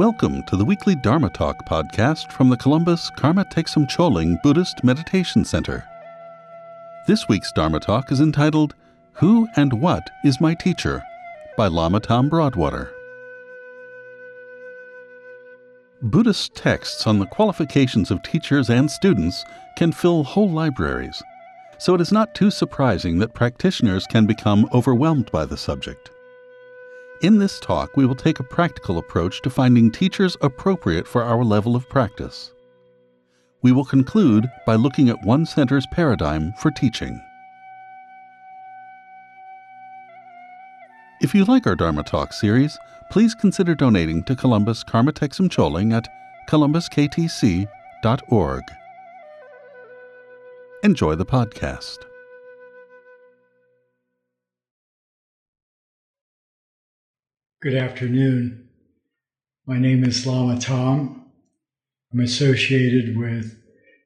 Welcome to the weekly Dharma Talk podcast from the Columbus Karma Thegsum Choling Buddhist Meditation Center. This week's Dharma Talk is entitled Who and What is My Teacher? by Lama Tom Broadwater. Buddhist texts on the qualifications of teachers and students can fill whole libraries, so it is not too surprising that practitioners can become overwhelmed by the subject. In this talk, we will take a practical approach to finding teachers appropriate for our level of practice. We will conclude by looking at one center's paradigm for teaching. If you like our Dharma Talk series, please consider donating to Columbus Karma Thegsum Choling at columbusktc.org. Enjoy the podcast. Good afternoon. My name is Lama Tom. I'm associated with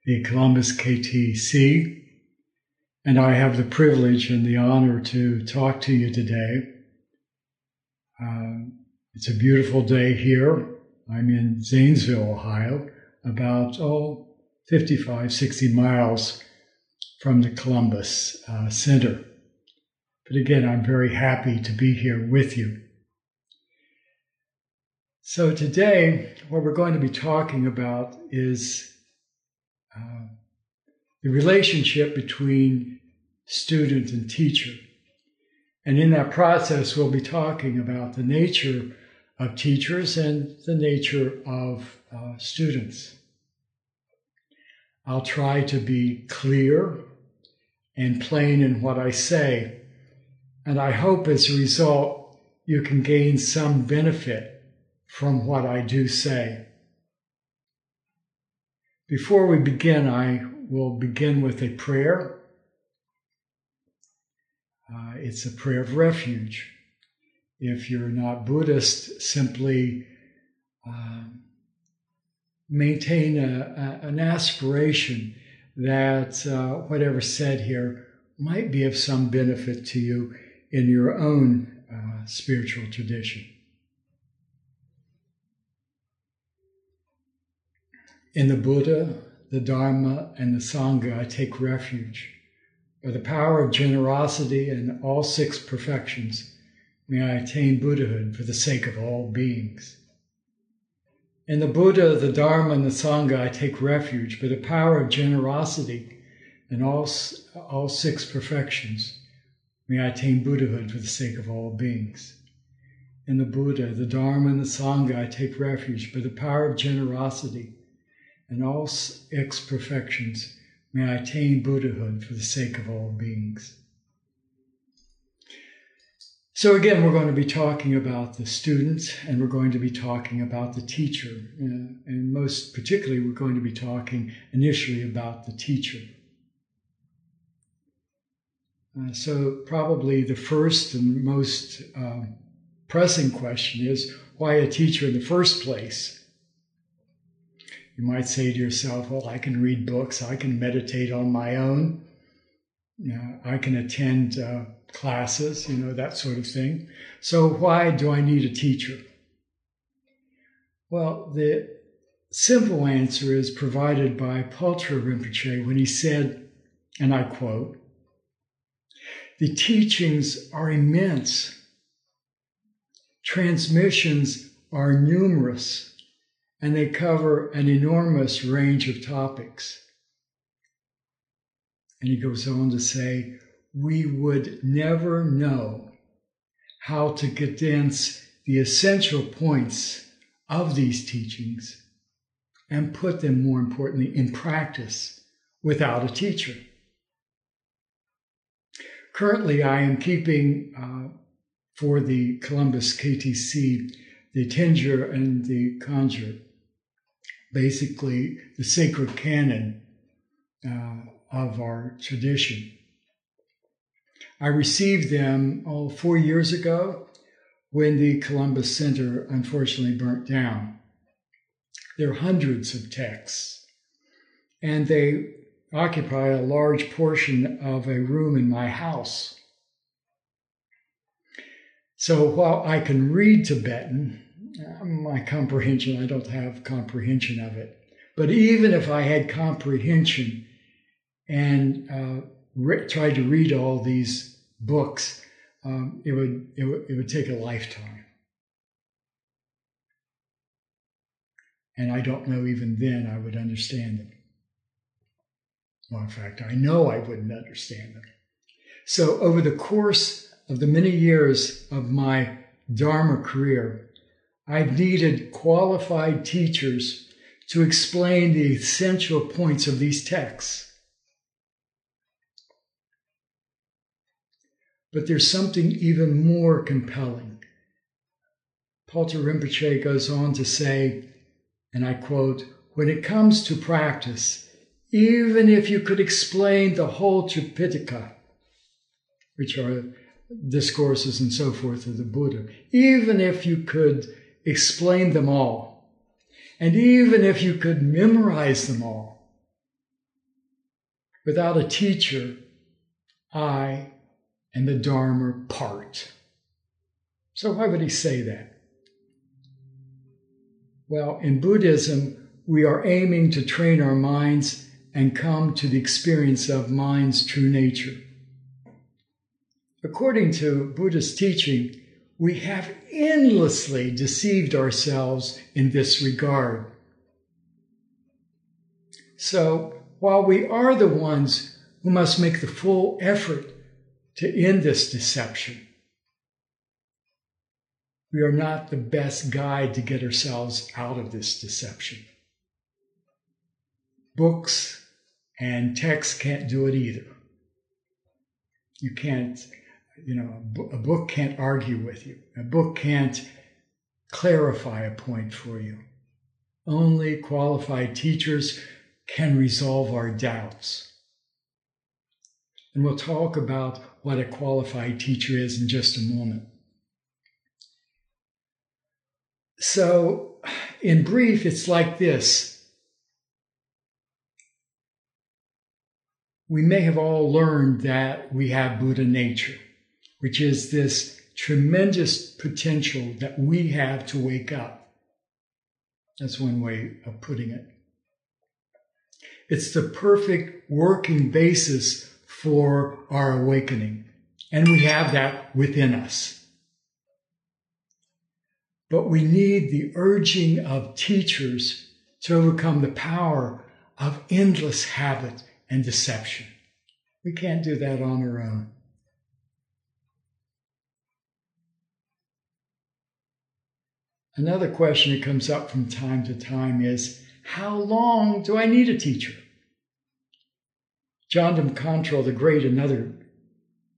the Columbus KTC, and I have the privilege and the honor to talk to you today. Um, it's a beautiful day here. I'm in Zanesville, Ohio, about oh, 55, 60 miles from the Columbus uh, Center. But again, I'm very happy to be here with you. So, today, what we're going to be talking about is uh, the relationship between student and teacher. And in that process, we'll be talking about the nature of teachers and the nature of uh, students. I'll try to be clear and plain in what I say. And I hope as a result, you can gain some benefit from what I do say. Before we begin, I will begin with a prayer. Uh, it's a prayer of refuge. If you're not Buddhist, simply um, maintain a, a, an aspiration that uh, said here might be of some benefit to you in your own uh, spiritual tradition. In the Buddha, the Dharma, and the Sangha, I take refuge. By the power of generosity and all six perfections, may I attain Buddhahood for the sake of all beings. In the Buddha, the Dharma, and the Sangha, I take refuge by the power of generosity and all, all six perfections. May I attain Buddhahood for the sake of all beings. In the Buddha, the Dharma, and the Sangha, I take refuge by the power of generosity and all X perfections, may I attain Buddhahood for the sake of all beings. So, again, we're going to be talking about the students and we're going to be talking about the teacher. Uh, and most particularly, we're going to be talking initially about the teacher. Uh, so, probably the first and most uh, pressing question is why a teacher in the first place? You might say to yourself, well, I can read books, I can meditate on my own, you know, I can attend uh, classes, you know, that sort of thing. So why do I need a teacher? Well, the simple answer is provided by Patrul Rinpoche when he said, and I quote, the teachings are immense. Transmissions are numerous and they cover an enormous range of topics. And he goes on to say, we would never know how to condense the essential points of these teachings and put them, more importantly, in practice without a teacher. Currently, I am keeping uh, for the Columbus KTC the Tenjur and the Kanjur basically the sacred canon uh, of our tradition. I received them oh, four years ago when the Columbus Center unfortunately burnt down. There are hundreds of texts, and they occupy a large portion of a room in my house. So while I can read Tibetan, my comprehension, I don't have comprehension of it. But even if I had comprehension and uh, re- tried to read all these books, um, it, would, it, would, it would take a lifetime. And I don't know even then I would understand them. Well, in fact, I know I wouldn't understand them. So, over the course of the many years of my Dharma career, I've needed qualified teachers to explain the essential points of these texts. But there's something even more compelling. Patrul Rinpoche goes on to say, and I quote, when it comes to practice, even if you could explain the whole Tripitaka, which are discourses and so forth of the Buddha, even if you could explain them all, and even if you could memorize them all, without a teacher, I and the Dharma part. So, why would he say that? Well, in Buddhism, we are aiming to train our minds and come to the experience of mind's true nature. According to Buddhist teaching, we have endlessly deceived ourselves in this regard. So, while we are the ones who must make the full effort to end this deception, we are not the best guide to get ourselves out of this deception. Books and texts can't do it either. You can't you know, a, book can't argue with you. A book can't clarify a point for you. Only qualified teachers can resolve our doubts. And we'll talk about what a qualified teacher is in just a moment. So, in brief, it's like this. We may have all learned that we have Buddha nature which is this tremendous potential that we have to wake up. That's one way of putting it. It's the perfect working basis for our awakening. And we have that within us. But we need the urging of teachers to overcome the power of endless habit and deception. We can't do that on our own. Another question that comes up from time to time is how long do I need a teacher? Jamgon Kongtrul the Great, another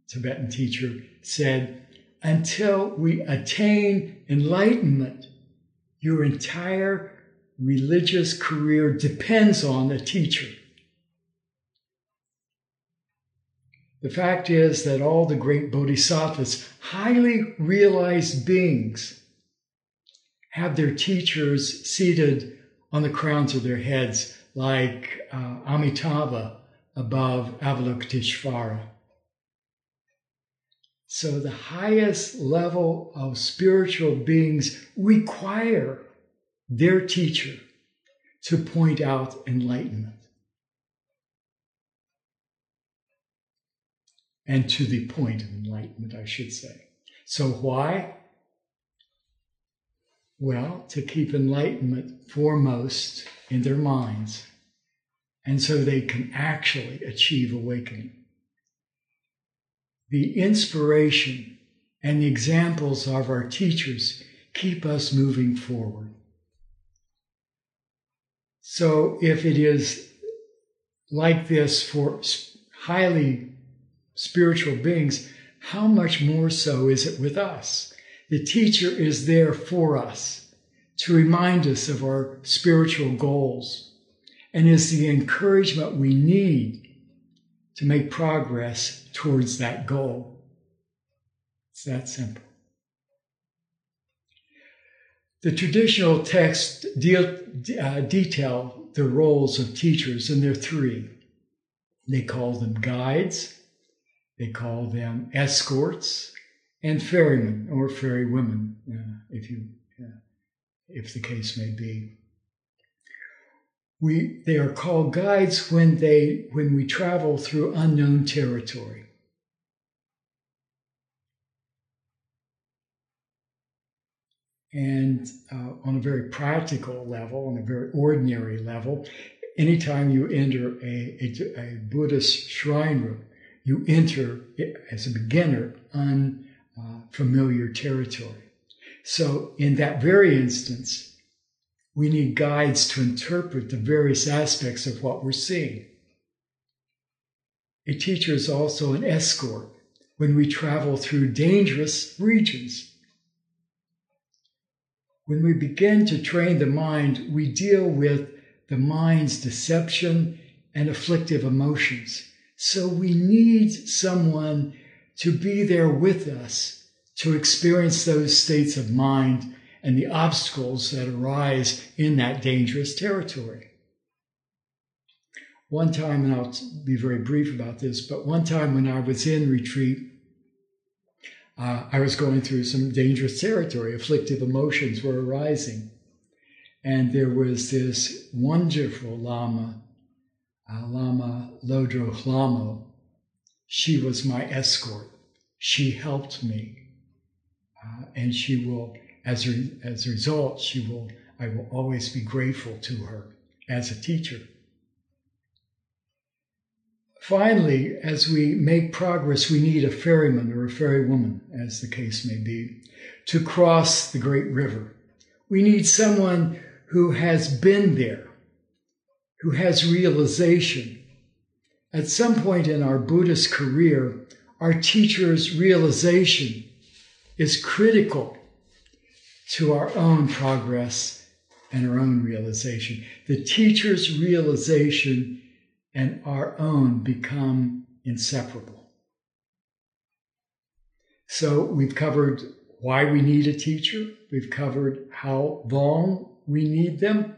Tibetan teacher, said, Until we attain enlightenment, your entire religious career depends on a teacher. The fact is that all the great bodhisattvas, highly realized beings, have their teachers seated on the crowns of their heads, like uh, Amitabha above Avalokiteshvara. So the highest level of spiritual beings require their teacher to point out enlightenment. And to the point of enlightenment, I should say. So why? Well, to keep enlightenment foremost in their minds, and so they can actually achieve awakening. The inspiration and the examples of our teachers keep us moving forward. So, if it is like this for highly spiritual beings, how much more so is it with us? The teacher is there for us to remind us of our spiritual goals and is the encouragement we need to make progress towards that goal. It's that simple. The traditional texts uh, detail the roles of teachers, and there are three. They call them guides, they call them escorts, and ferrymen or ferrywomen, uh, if you if the case may be. We, they are called guides when, they, when we travel through unknown territory. And uh, on a very practical level, on a very ordinary level, anytime you enter a, a, a Buddhist shrine room, you enter as a beginner unfamiliar uh, territory. So, in that very instance, we need guides to interpret the various aspects of what we're seeing. A teacher is also an escort when we travel through dangerous regions. When we begin to train the mind, we deal with the mind's deception and afflictive emotions. So we need someone to be there with us to experience those states of mind and the obstacles that arise in that dangerous territory. One time, and I'll be very brief about this, but one time when I was in retreat, uh, I was going through some dangerous territory. Afflictive emotions were arising. And there was this wonderful Lama, uh, Lama Lodro Lhamo. She was my escort. She helped me. Uh, and she will, as a, as a result, she will, I will always be grateful to her as a teacher. Finally, as we make progress, we need a ferryman or a ferrywoman, as the case may be, to cross the great river. We need someone who has been there, who has realization. At some point in our Buddhist career, our teacher's realization is critical to our own progress and our own realization. The teacher's realization and our own become inseparable. So we've covered why we need a teacher. We've covered how long we need them.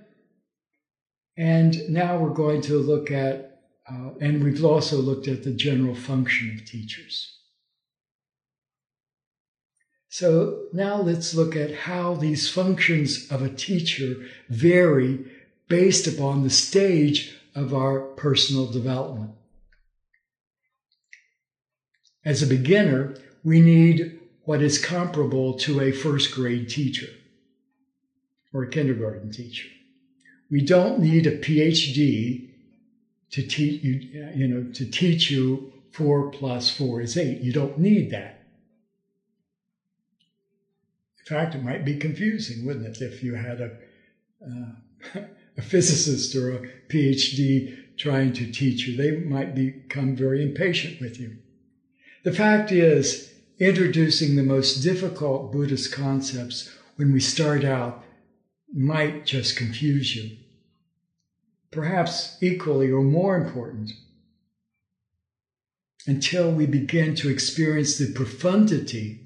And now we're going to look at, uh, and we've also looked at the general function of teachers. So now let's look at how these functions of a teacher vary based upon the stage of our personal development. As a beginner, we need what is comparable to a first grade teacher or a kindergarten teacher. We don't need a PhD to teach you, you know, to teach you four plus four is eight. You don't need that. In fact, it might be confusing, wouldn't it, if you had a, uh, a physicist or a PhD trying to teach you? They might become very impatient with you. The fact is, introducing the most difficult Buddhist concepts when we start out might just confuse you. Perhaps equally or more important, until we begin to experience the profundity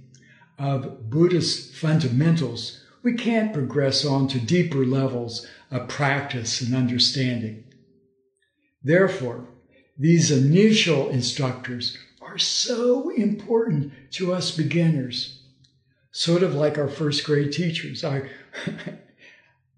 of Buddhist fundamentals, we can't progress on to deeper levels of practice and understanding. Therefore, these initial instructors are so important to us beginners, sort of like our first grade teachers. I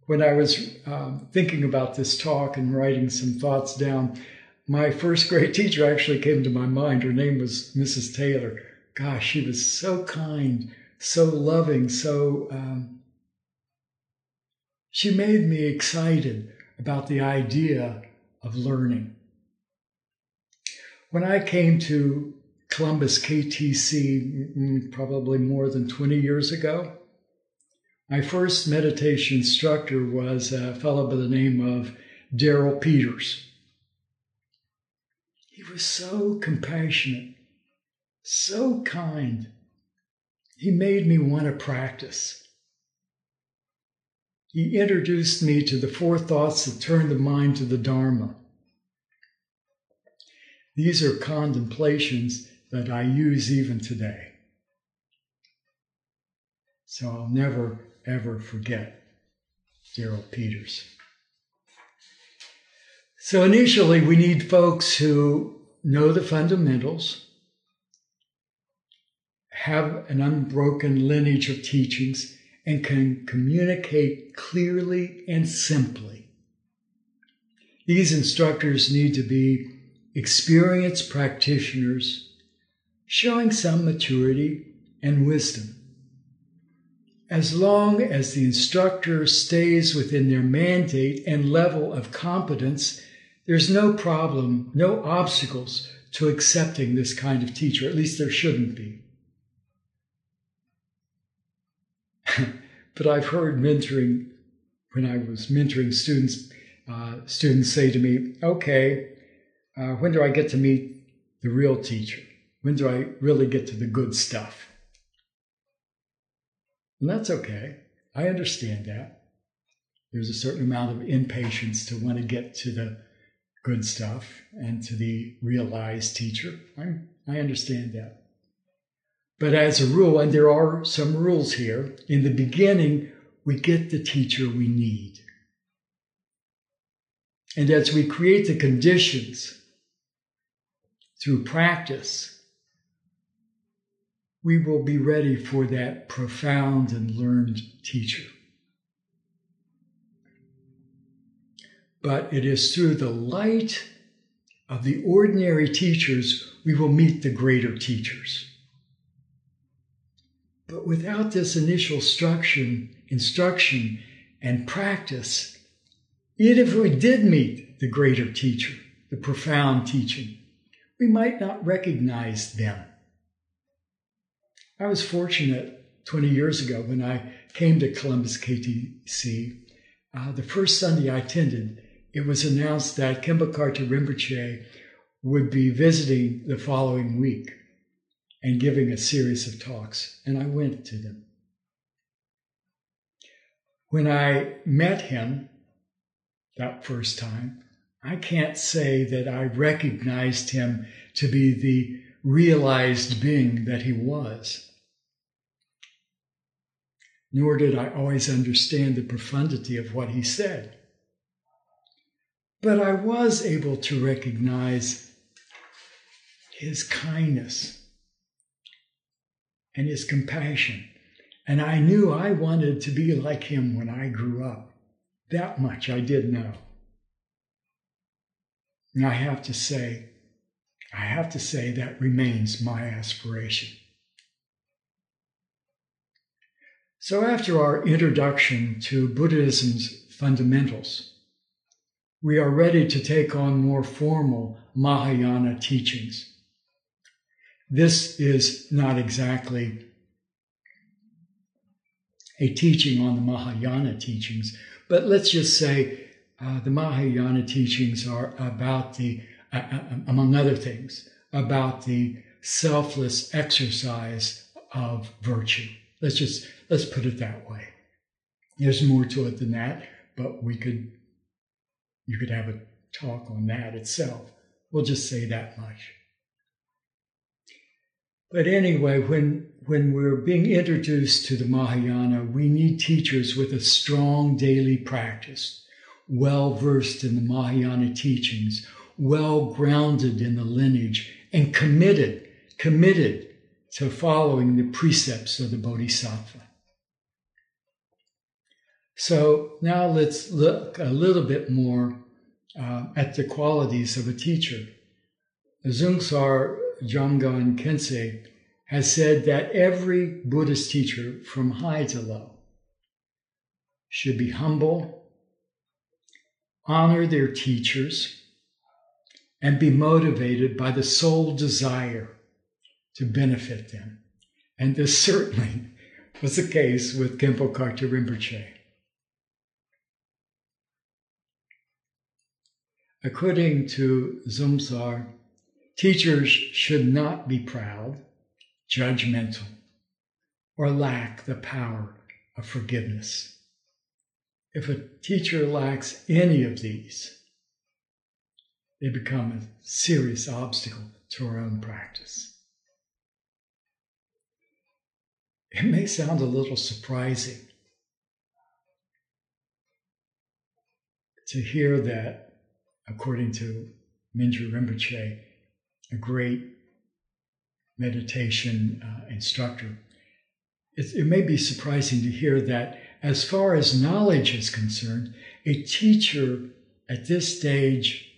when I was um, thinking about this talk and writing some thoughts down, my first grade teacher actually came to my mind. Her name was Mrs. Taylor. Gosh, she was so kind, so loving, so. Um, she made me excited about the idea of learning. When I came to Columbus KTC, mm, probably more than 20 years ago, my first meditation instructor was a fellow by the name of Daryl Peters. He was so compassionate, so kind. He made me want to practice. He introduced me to the four thoughts that turn the mind to the Dharma. These are contemplations that I use even today. So I'll never ever forget Daryl Peters. So initially, we need folks who know the fundamentals, have an unbroken lineage of teachings, and can communicate clearly and simply. These instructors need to be experienced practitioners showing some maturity and wisdom. As long as the instructor stays within their mandate and level of competence, there's no problem, no obstacles to accepting this kind of teacher. At least there shouldn't be. but I've heard mentoring, when I was mentoring students, uh, students say to me, okay, uh, when do I get to meet the real teacher? When do I really get to the good stuff? And that's okay. I understand that. There's a certain amount of impatience to want to get to the good stuff and to the realized teacher. I'm, I understand that. But as a rule, and there are some rules here, in the beginning, we get the teacher we need. And as we create the conditions through practice, we will be ready for that profound and learned teacher. But it is through the light of the ordinary teachers we will meet the greater teachers. But without this initial instruction, instruction and practice, even if we did meet the greater teacher, the profound teaching, we might not recognize them. I was fortunate 20 years ago when I came to Columbus KTC. Uh, the first Sunday I attended, it was announced that Karthar Rinpoche would be visiting the following week and giving a series of talks, and I went to them. When I met him that first time, I can't say that I recognized him to be the realized being that he was. Nor did I always understand the profundity of what he said. But I was able to recognize his kindness and his compassion. And I knew I wanted to be like him when I grew up. That much I did know. And I have to say, I have to say that remains my aspiration. So, after our introduction to Buddhism's fundamentals, we are ready to take on more formal Mahayana teachings. This is not exactly a teaching on the Mahayana teachings, but let's just say uh, the Mahayana teachings are about the, among other things, about the selfless exercise of virtue. Let's just let's put it that way. There's more to it than that, but we could you could have a talk on that itself. We'll just say that much. But anyway, when when we're being introduced to the Mahayana, we need teachers with a strong daily practice, well versed in the Mahayana teachings, well grounded in the lineage, and committed, committed to following the precepts of the Bodhisattva. So now let's look a little bit more uh, at the qualities of a teacher. Dzongsar Jamgon Khyentse has said that every Buddhist teacher from high to low should be humble, honor their teachers, and be motivated by the sole desire to benefit them. And this certainly was the case with Khenpo Karthar Rinpoche. According to Dzongsar, teachers should not be proud, judgmental, or lack the power of forgiveness. If a teacher lacks any of these, they become a serious obstacle to our own practice. It may sound a little surprising to hear that according to Mingyur Rinpoche, a great meditation uh, instructor, it, it may be surprising to hear that as far as knowledge is concerned, a teacher at this stage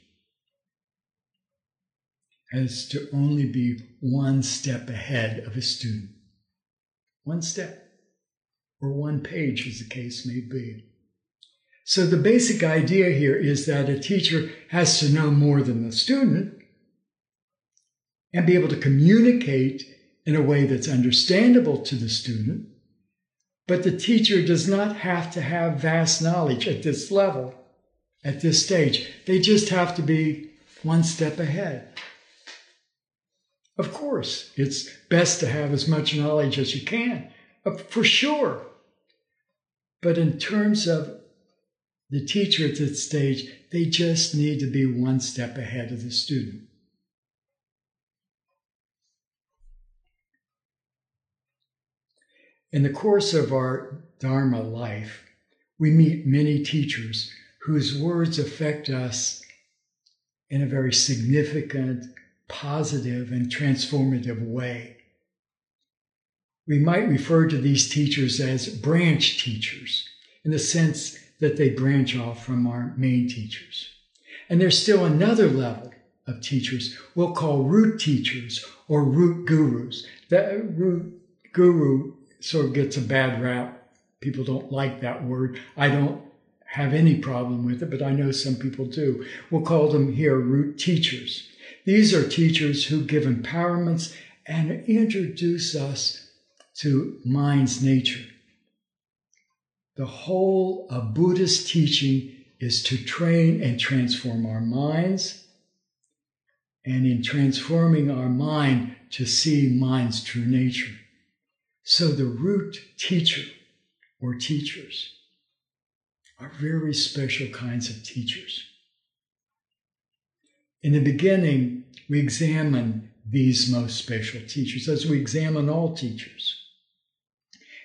has to only be one step ahead of a student. One step, or one page, as the case may be. So the basic idea here is that a teacher has to know more than the student and be able to communicate in a way that's understandable to the student. But the teacher does not have to have vast knowledge at this level, at this stage. They just have to be one step ahead. Of course, it's best to have as much knowledge as you can, uh, for sure. But in terms of the teacher at this stage, they just need to be one step ahead of the student. In the course of our Dharma life, we meet many teachers whose words affect us in a very significant, positive, and transformative way. We might refer to these teachers as branch teachers in the sense that they branch off from our main teachers. And there's still another level of teachers we'll call root teachers or root gurus. That root guru sort of gets a bad rap. People don't like that word. I don't have any problem with it, but I know some people do. We'll call them here root teachers. These are teachers who give empowerments and introduce us to mind's nature. The whole of Buddhist teaching is to train and transform our minds, and in transforming our mind, to see mind's true nature. So the root teacher or teachers are very special kinds of teachers. In the beginning, we examine these most special teachers as we examine all teachers.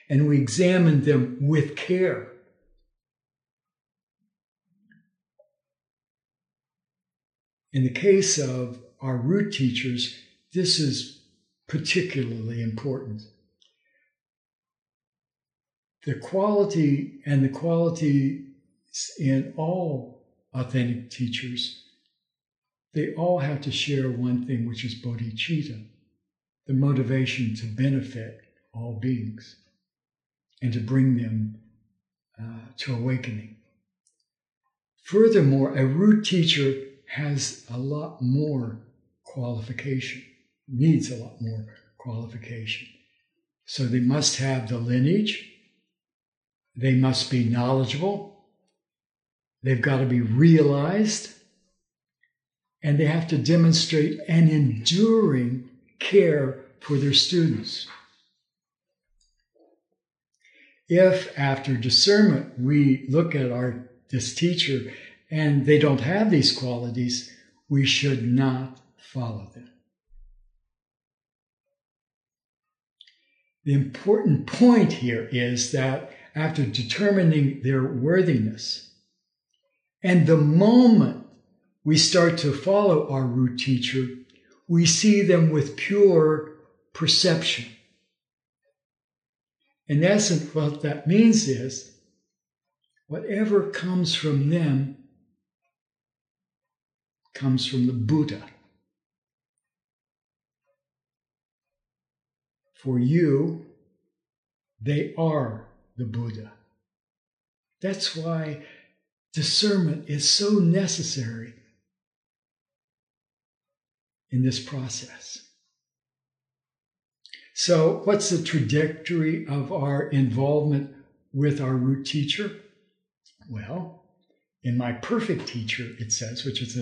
And we examine them with care. In the case of our root teachers, this is particularly important the quality and the quality in all authentic teachers, they all have to share one thing, which is bodhicitta, the motivation to benefit all beings and to bring them uh, to awakening. Furthermore, a root teacher has a lot more qualification, needs a lot more qualification. So they must have the lineage, they must be knowledgeable. They've got to be realized. And they have to demonstrate an enduring care for their students. If after discernment we look at our this teacher and they don't have these qualities, we should not follow them. The important point here is that after determining their worthiness. And the moment we start to follow our root teacher, we see them with pure perception. In essence, what that means is whatever comes from them comes from the Buddha. For you, they are the Buddha. That's why discernment is so necessary in this process. So, what's the trajectory of our involvement with our root teacher? Well, in my perfect teacher, it says, which is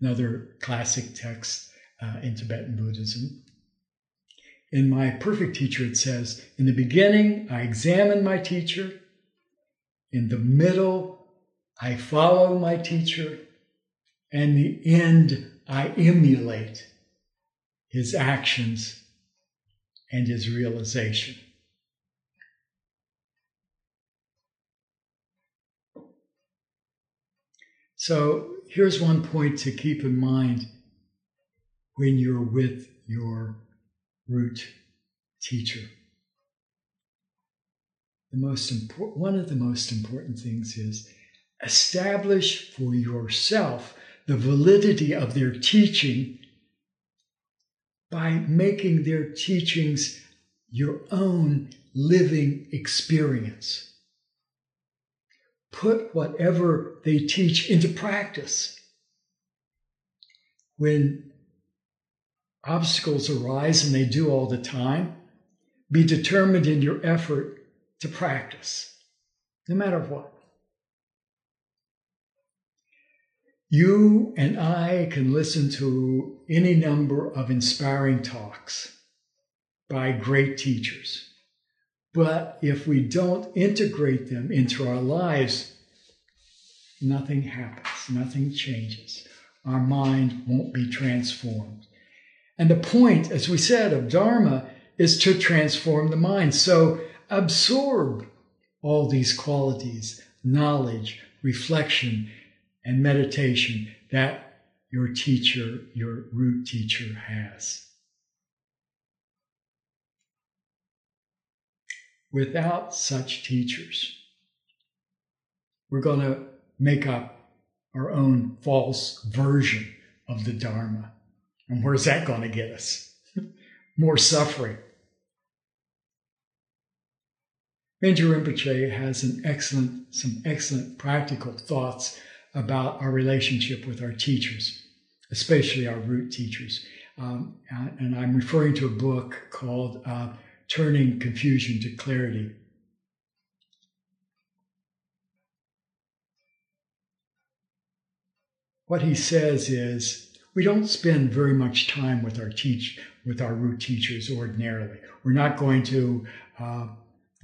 another classic text uh, in Tibetan Buddhism, in my perfect teacher, it says, In the beginning, I examine my teacher. In the middle, I follow my teacher. And the end, I emulate his actions and his realization. So here's one point to keep in mind when you're with your root teacher. the most important, one of the most important things is establish for yourself the validity of their teaching by making their teachings your own living experience. Put whatever they teach into practice. When obstacles arise, and they do all the time, be determined in your effort to practice, no matter what. You and I can listen to any number of inspiring talks by great teachers. But if we don't integrate them into our lives, nothing happens, nothing changes. Our mind won't be transformed. And the point, as we said, of Dharma is to transform the mind. So absorb all these qualities knowledge, reflection, and meditation that your teacher, your root teacher has. Without such teachers, we're going to make up our own false version of the Dharma. And where's that going to get us? More suffering. Mingyur Rinpoche has an excellent, some excellent practical thoughts about our relationship with our teachers, especially our root teachers. Um, and I'm referring to a book called uh, Turning Confusion to Clarity. What he says is, we don't spend very much time with our teach with our root teachers ordinarily. We're not going to uh,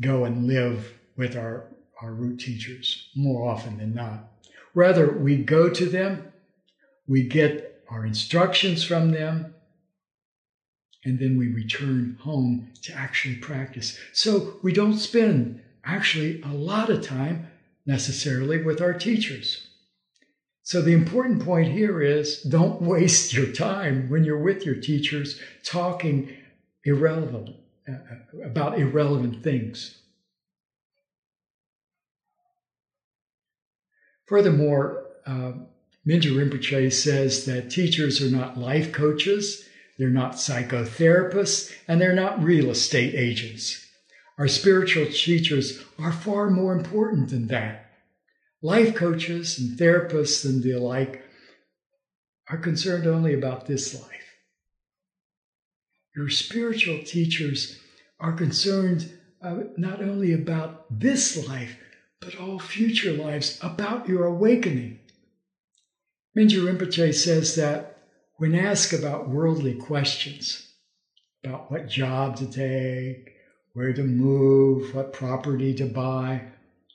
go and live with our, our root teachers more often than not. Rather, we go to them, we get our instructions from them, and then we return home to actually practice. So we don't spend actually a lot of time necessarily with our teachers. So the important point here is don't waste your time when you're with your teachers talking irrelevant uh, uh about irrelevant things. Furthermore, uh, Mingyur Rinpoche says that teachers are not life coaches, they're not psychotherapists, and they're not real estate agents. Our spiritual teachers are far more important than that. Life coaches and therapists and the like are concerned only about this life. Your spiritual teachers are concerned uh, not only about this life, but all future lives about your awakening. Mingyur Rinpoche says that when asked about worldly questions, about what job to take, where to move, what property to buy,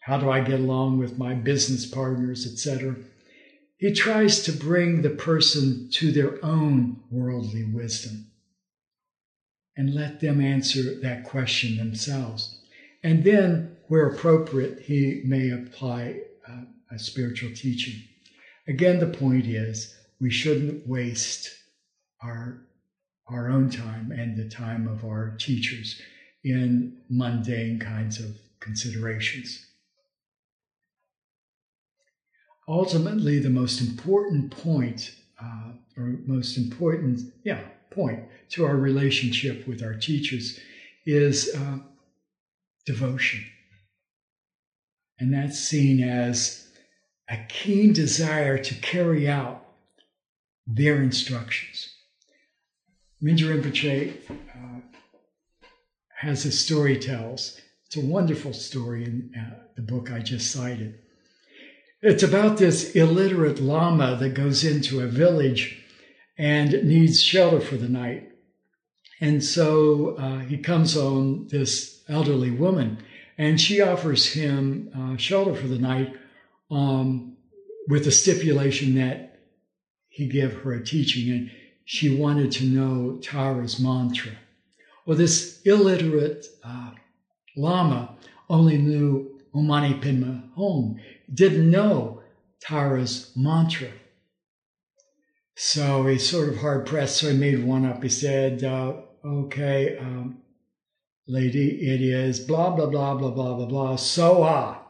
how do I get along with my business partners, etc., he tries to bring the person to their own worldly wisdom and let them answer that question themselves. And then where appropriate, he may apply uh, a spiritual teaching. Again, the point is we shouldn't waste our, our own time and the time of our teachers in mundane kinds of considerations. Ultimately, the most important point, uh, or most important, yeah, point to our relationship with our teachers is uh, devotion. And that's seen as a keen desire to carry out their instructions. Mingyur Rinpoche uh, has a story tells. It's a wonderful story in uh, the book I just cited. It's about this illiterate lama that goes into a village and needs shelter for the night. And so uh, he comes on this elderly woman and she offers him uh, shelter for the night um, with the stipulation that he give her a teaching. And she wanted to know Tara's mantra. Well, this illiterate uh, Lama only knew Om Mani Padme Hum, didn't know Tara's mantra. So he's sort of hard pressed. So he made one up. He said, uh, okay, um, lady, it is blah, blah, blah, blah, blah, blah, blah, so ah.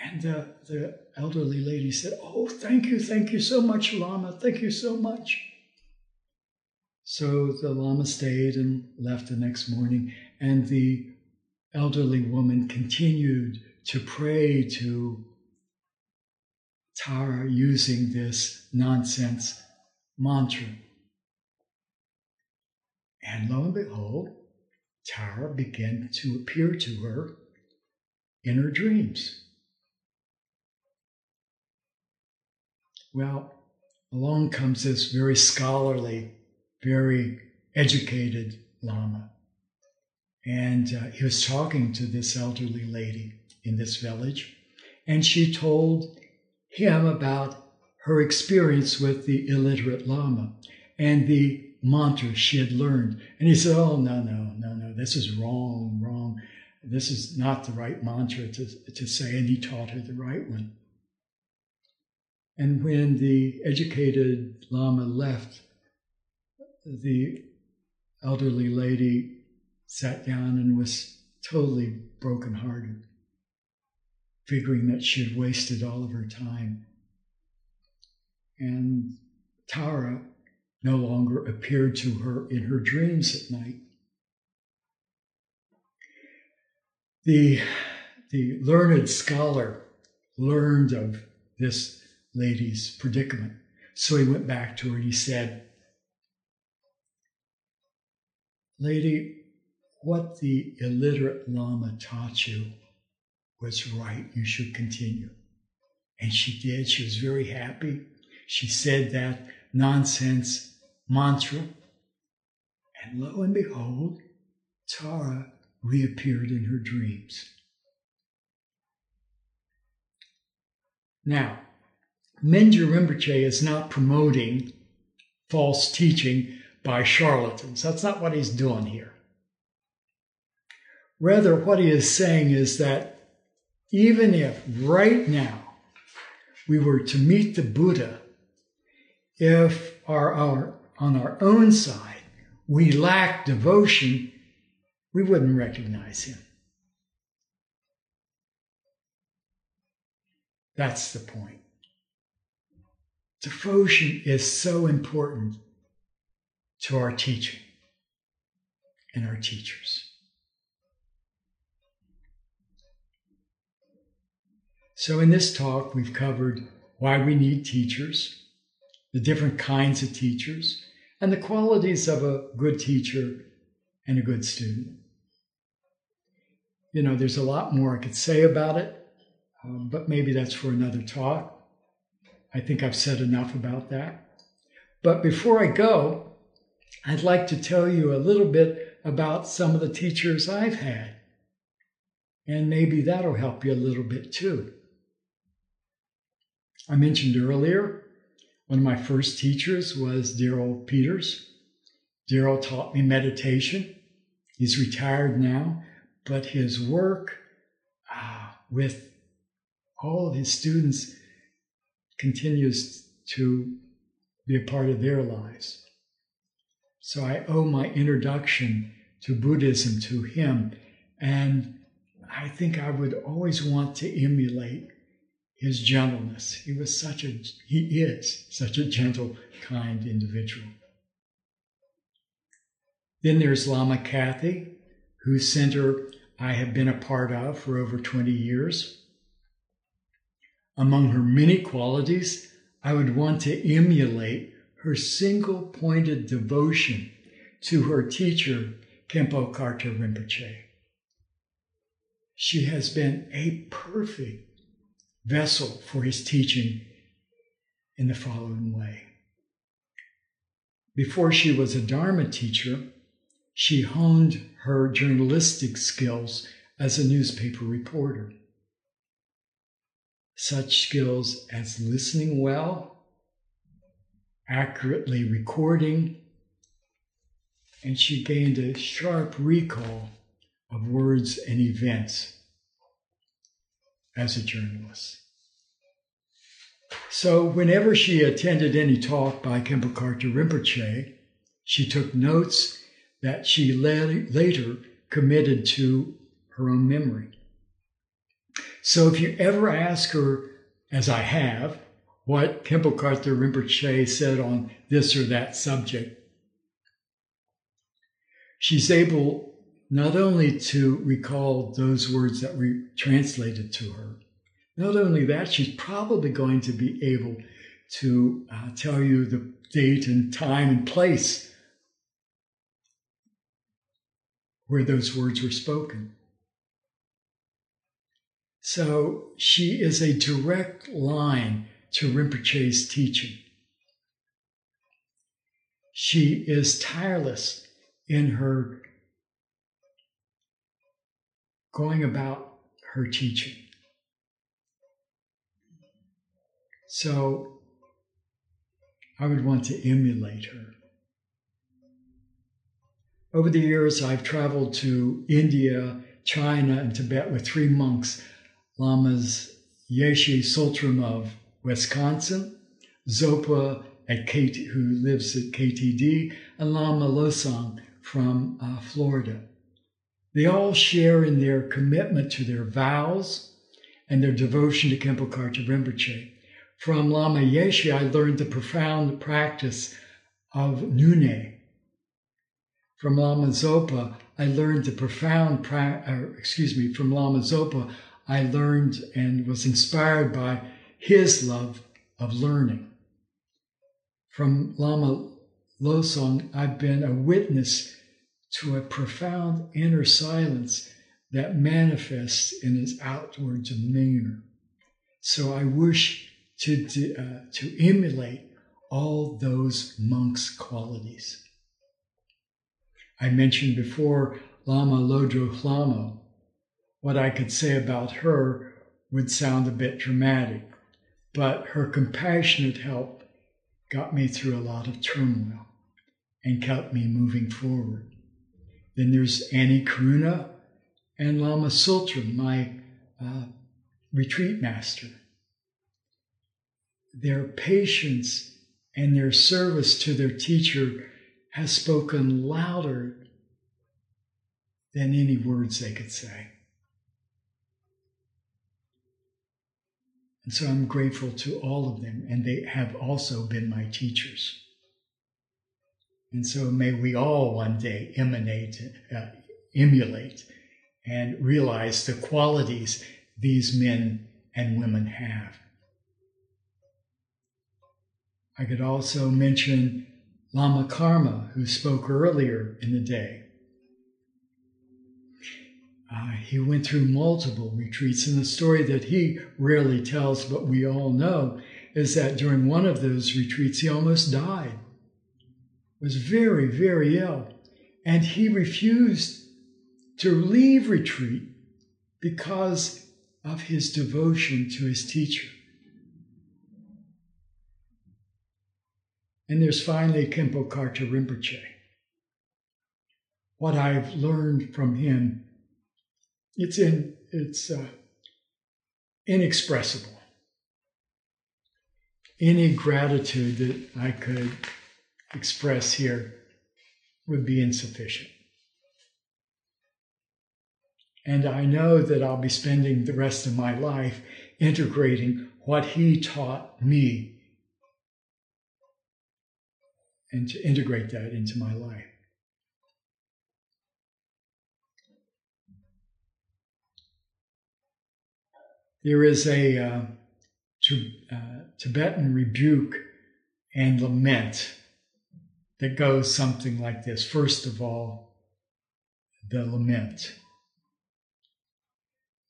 And the, the elderly lady said, Oh, thank you, thank you so much, Lama, thank you so much. So the Lama stayed and left the next morning, and the elderly woman continued to pray to Tara using this nonsense mantra. And lo and behold, Tara began to appear to her in her dreams. Well, along comes this very scholarly, very educated Lama. And uh, he was talking to this elderly lady in this village, and she told him about her experience with the illiterate Lama and the mantra she had learned. And he said, Oh, no, no, no, no, this is wrong, wrong. This is not the right mantra to, to say. And he taught her the right one. And when the educated Lama left, the elderly lady sat down and was totally brokenhearted, figuring that she had wasted all of her time. And Tara no longer appeared to her in her dreams at night. The, the learned scholar learned of this lady's predicament. So he went back to her and he said, Lady, what the illiterate Lama taught you was right. You should continue. And she did. She was very happy. She said that nonsense mantra. And lo and behold, Tara reappeared in her dreams. Now, Mingyur Rinpoche is not promoting false teaching by charlatans. That's not what he's doing here. Rather, what he is saying is that even if right now we were to meet the Buddha, if our, our, on our own side we lack devotion, we wouldn't recognize him. That's the point. Devotion is so important to our teaching and our teachers. So, in this talk, we've covered why we need teachers, the different kinds of teachers, and the qualities of a good teacher and a good student. You know, there's a lot more I could say about it, um, but maybe that's for another talk. I think I've said enough about that. But before I go, I'd like to tell you a little bit about some of the teachers I've had. And maybe that'll help you a little bit too. I mentioned earlier, one of my first teachers was Daryl Peters. Daryl taught me meditation. He's retired now, but his work uh, with all of his students continues to be a part of their lives. So I owe my introduction to Buddhism to him. And I think I would always want to emulate his gentleness. He was such a, he is such a gentle, kind individual. Then there's Lama Kathy, whose center I have been a part of for over 20 years. Among her many qualities, I would want to emulate her single pointed devotion to her teacher, Khenpo Karthar Rinpoche. She has been a perfect vessel for his teaching in the following way. Before she was a Dharma teacher, she honed her journalistic skills as a newspaper reporter. Such skills as listening well, accurately recording, and she gained a sharp recall of words and events as a journalist. So, whenever she attended any talk by Khenpo Rinpoche, she took notes that she later committed to her own memory. So if you ever ask her, as I have, what Khenpo Karthar Rinpoche said on this or that subject, she's able not only to recall those words that we translated to her, not only that, she's probably going to be able to uh, tell you the date and time and place where those words were spoken. So she is a direct line to Rinpoche's teaching. She is tireless in her going about her teaching. So I would want to emulate her. Over the years, I've traveled to India, China, and Tibet with three monks Lamas Yeshe Tsultrim of Wisconsin, Zopa at KT, who lives at KTD, and Lama Losang from uh, Florida. They all share in their commitment to their vows and their devotion to Khenpo Karthar Rinpoche. From Lama Yeshe, I learned the profound practice of Nyungne. From Lama Zopa, I learned the profound, pra- uh, excuse me, from Lama Zopa, I learned and was inspired by his love of learning. From Lama Losang, I've been a witness to a profound inner silence that manifests in his outward demeanor. So I wish to, uh, to emulate all those monks' qualities. I mentioned before Lama Lodro Lhamo. What I could say about her would sound a bit dramatic, but her compassionate help got me through a lot of turmoil and kept me moving forward. Then there's Ani Karuna and Lama Tsultrim, my uh, retreat master their patience and their service to their teacher has spoken louder than any words they could say. And so I'm grateful to all of them, and they have also been my teachers. And so may we all one day emanate, uh, emulate, and realize the qualities these men and women have. I could also mention Lama Karma, who spoke earlier in the day. Uh, he went through multiple retreats, and the story that he rarely tells, but we all know, is that during one of those retreats, he almost died. Was very, very ill, and he refused to leave retreat because of his devotion to his teacher. And there's finally Khenpo Karthar Rinpoche. What I've learned from him, it's in it's uh, inexpressible. Any gratitude that I could express here would be insufficient. And I know that I'll be spending the rest of my life integrating what he taught me and to integrate that into my life. There is a uh, uh, Tibetan rebuke and lament that goes something like this. First of all, the lament.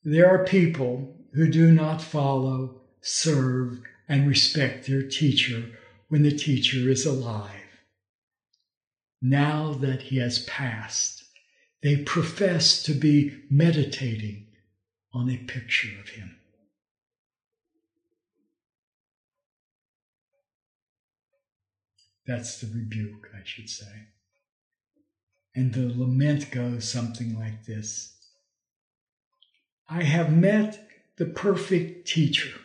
There are people who do not follow, serve, and respect their teacher when the teacher is alive now that he has passed, they profess to be meditating on a picture of him. That's the rebuke, I should say. And the lament goes something like this I have met the perfect teacher,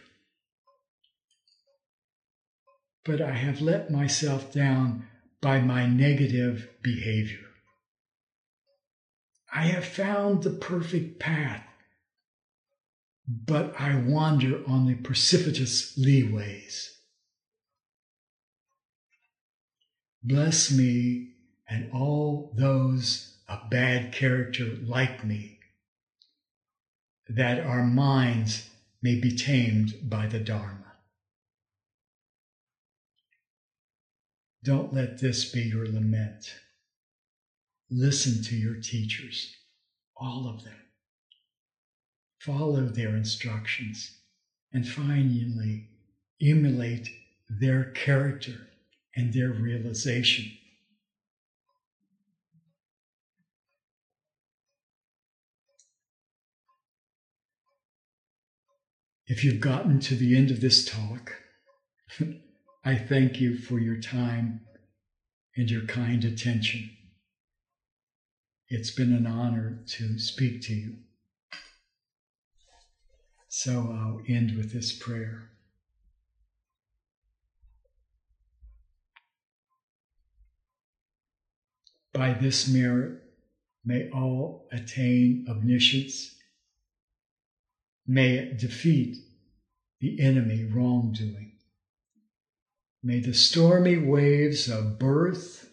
but I have let myself down by my negative behavior. I have found the perfect path, but I wander on the precipitous leeways. Bless me and all those of bad character like me, that our minds may be tamed by the Dharma. Don't let this be your lament. Listen to your teachers, all of them. Follow their instructions and finally emulate their character and their realization. If you've gotten to the end of this talk, I thank you for your time and your kind attention. It's been an honor to speak to you. So I'll end with this prayer. By this merit, may all attain omniscience. May it defeat the enemy wrongdoing. May the stormy waves of birth,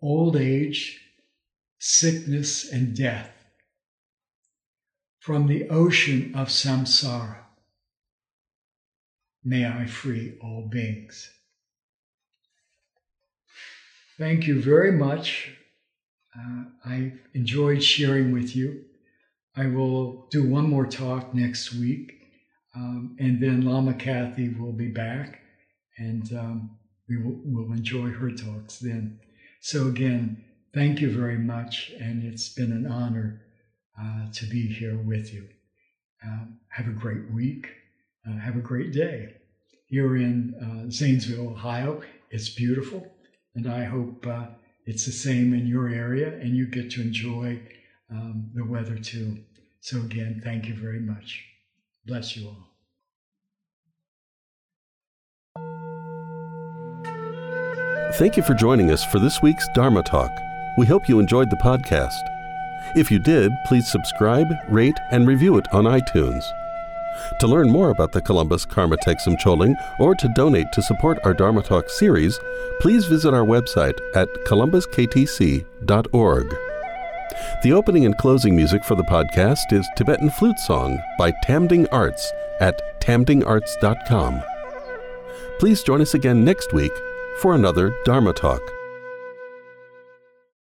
old age, sickness, and death from the ocean of samsara, may I free all beings. Thank you very much uh, I enjoyed sharing with you. I will do one more talk next week, um, and then Lama Kathy will be back, and um, we will we'll enjoy her talks then. So, again, thank you very much, and it's been an honor uh, to be here with you. Um, have a great week. Uh, have a great day. Here in uh, Zanesville, Ohio, it's beautiful, and I hope uh, it's the same in your area and you get to enjoy um, the weather too. So, again, thank you very much. Bless you all. Thank you for joining us for this week's Dharma Talk. We hope you enjoyed the podcast. If you did, please subscribe, rate, and review it on iTunes. To learn more about the Columbus Karma Thegsum Choling or to donate to support our Dharma Talk series, please visit our website at columbusktc.org. The opening and closing music for the podcast is Tibetan Flute Song by Tamding Arts at tamdingarts.com. Please join us again next week for another Dharma Talk.